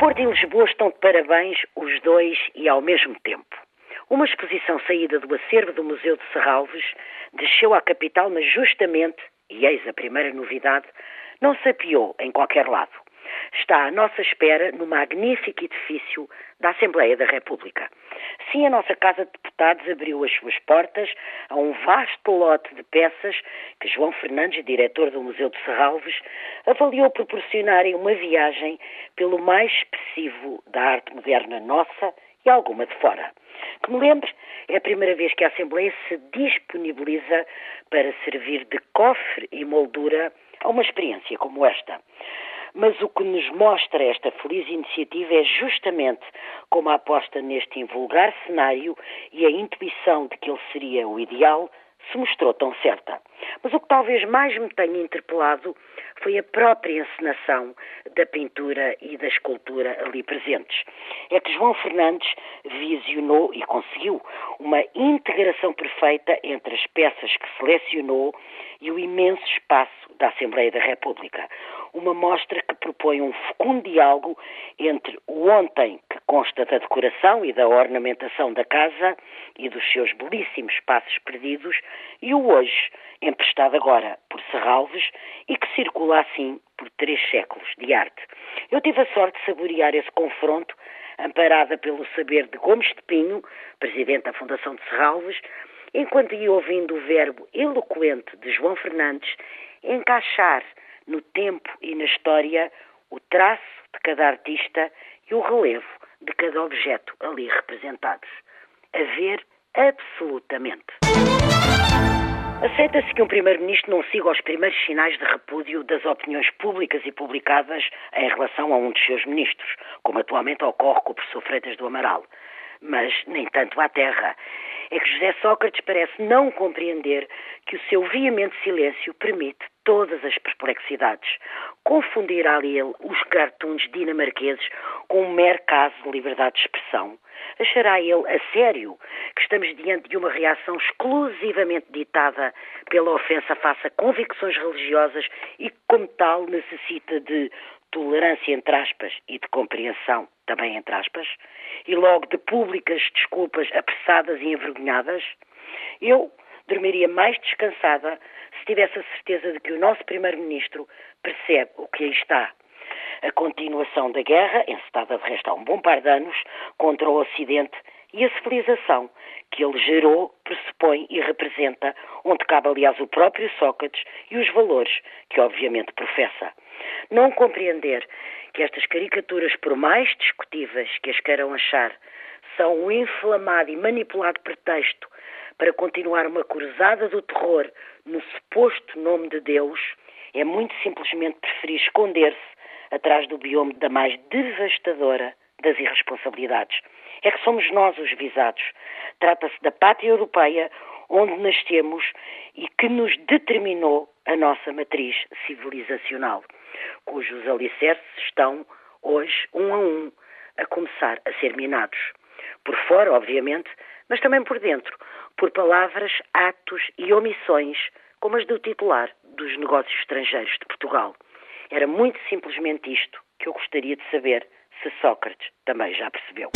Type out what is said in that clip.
e Lisboa estão de parabéns os dois e ao mesmo tempo. Uma exposição saída do acervo do Museu de Serralves desceu à capital, mas justamente, e eis a primeira novidade, não se apiou em qualquer lado está à nossa espera no magnífico edifício da Assembleia da República. Sim, a nossa Casa de Deputados abriu as suas portas a um vasto lote de peças que João Fernandes, diretor do Museu de Serralves, avaliou proporcionarem uma viagem pelo mais expressivo da arte moderna nossa e alguma de fora. Que me lembre, é a primeira vez que a Assembleia se disponibiliza para servir de cofre e moldura a uma experiência como esta. Mas o que nos mostra esta feliz iniciativa é justamente como a aposta neste invulgar cenário e a intuição de que ele seria o ideal se mostrou tão certa. Mas o que talvez mais me tenha interpelado foi a própria encenação da pintura e da escultura ali presentes. É que João Fernandes visionou e conseguiu uma integração perfeita entre as peças que selecionou e o imenso espaço da Assembleia da República. Uma mostra que propõe um fecundo diálogo entre o ontem, consta da decoração e da ornamentação da casa e dos seus belíssimos espaços perdidos, e o hoje, emprestado agora por Serralves e que circula assim por três séculos de arte. Eu tive a sorte de saborear esse confronto, amparada pelo saber de Gomes de Pinho, presidente da Fundação de Serralves, enquanto ia ouvindo o verbo eloquente de João Fernandes encaixar no tempo e na história o traço de cada artista e o relevo cada objeto ali representados. A ver absolutamente. Aceita-se que um Primeiro-Ministro não siga os primeiros sinais de repúdio das opiniões públicas e publicadas em relação a um dos seus ministros, como atualmente ocorre com o professor Freitas do Amaral. Mas nem tanto à terra. É que José Sócrates parece não compreender que o seu veemente silêncio permite todas as perplexidades. Confundirá ele os cartoons dinamarqueses com um mero caso de liberdade de expressão? Achará ele a sério estamos diante de uma reação exclusivamente ditada pela ofensa face a convicções religiosas e como tal, necessita de tolerância entre aspas e de compreensão também entre aspas, e logo de públicas desculpas apressadas e envergonhadas? Eu dormiria mais descansada se tivesse a certeza de que o nosso Primeiro-Ministro percebe o que aí está. A continuação da guerra, encetada de resto há um bom par de anos, contra o Ocidente e a civilização que ele gerou, pressupõe e representa, onde cabe, aliás, o próprio Sócrates e os valores que, obviamente, professa. Não compreender que estas caricaturas, por mais discutíveis que as queiram achar, são um inflamado e manipulado pretexto para continuar uma cruzada do terror no suposto nome de Deus, é muito simplesmente preferir esconder-se atrás do biome da mais devastadora das irresponsabilidades. É que somos nós os visados. Trata-se da pátria europeia onde nascemos e que nos determinou a nossa matriz civilizacional, cujos alicerces estão, hoje, um a um, a começar a ser minados. Por fora, obviamente, mas também por dentro, por palavras, atos e omissões, como as do titular dos negócios estrangeiros de Portugal. Era muito simplesmente isto que eu gostaria de saber se Sócrates também já percebeu.